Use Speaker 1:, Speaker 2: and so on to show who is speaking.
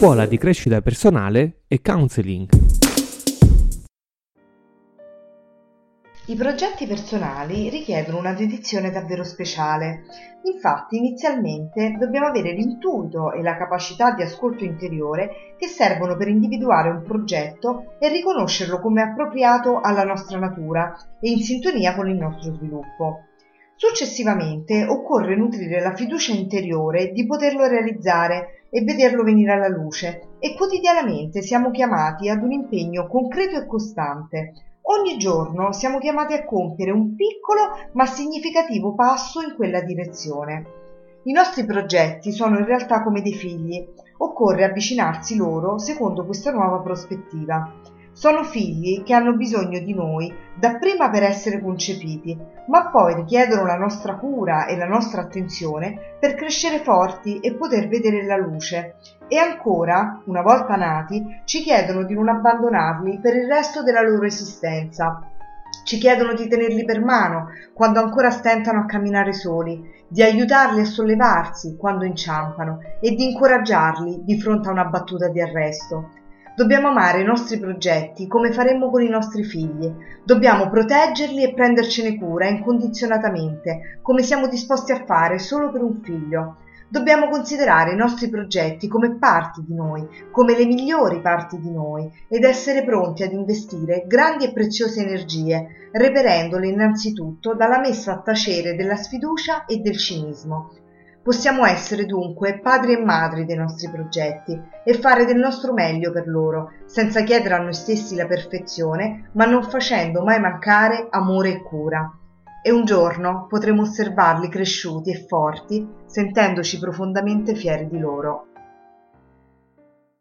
Speaker 1: scuola di crescita personale e counseling.
Speaker 2: I progetti personali richiedono una dedizione davvero speciale. Infatti, inizialmente dobbiamo avere l'intuito e la capacità di ascolto interiore che servono per individuare un progetto e riconoscerlo come appropriato alla nostra natura e in sintonia con il nostro sviluppo. Successivamente occorre nutrire la fiducia interiore di poterlo realizzare e vederlo venire alla luce e quotidianamente siamo chiamati ad un impegno concreto e costante. Ogni giorno siamo chiamati a compiere un piccolo ma significativo passo in quella direzione. I nostri progetti sono in realtà come dei figli, occorre avvicinarsi loro secondo questa nuova prospettiva. Sono figli che hanno bisogno di noi dapprima per essere concepiti, ma poi richiedono la nostra cura e la nostra attenzione per crescere forti e poter vedere la luce. E ancora, una volta nati, ci chiedono di non abbandonarli per il resto della loro esistenza. Ci chiedono di tenerli per mano quando ancora stentano a camminare soli, di aiutarli a sollevarsi quando inciampano e di incoraggiarli di fronte a una battuta di arresto. Dobbiamo amare i nostri progetti come faremmo con i nostri figli. Dobbiamo proteggerli e prendercene cura incondizionatamente, come siamo disposti a fare solo per un figlio. Dobbiamo considerare i nostri progetti come parti di noi, come le migliori parti di noi, ed essere pronti ad investire grandi e preziose energie, reperendole innanzitutto dalla messa a tacere della sfiducia e del cinismo. Possiamo essere dunque padri e madri dei nostri progetti e fare del nostro meglio per loro, senza chiedere a noi stessi la perfezione, ma non facendo mai mancare amore e cura. E un giorno potremo osservarli cresciuti e forti, sentendoci profondamente fieri di loro.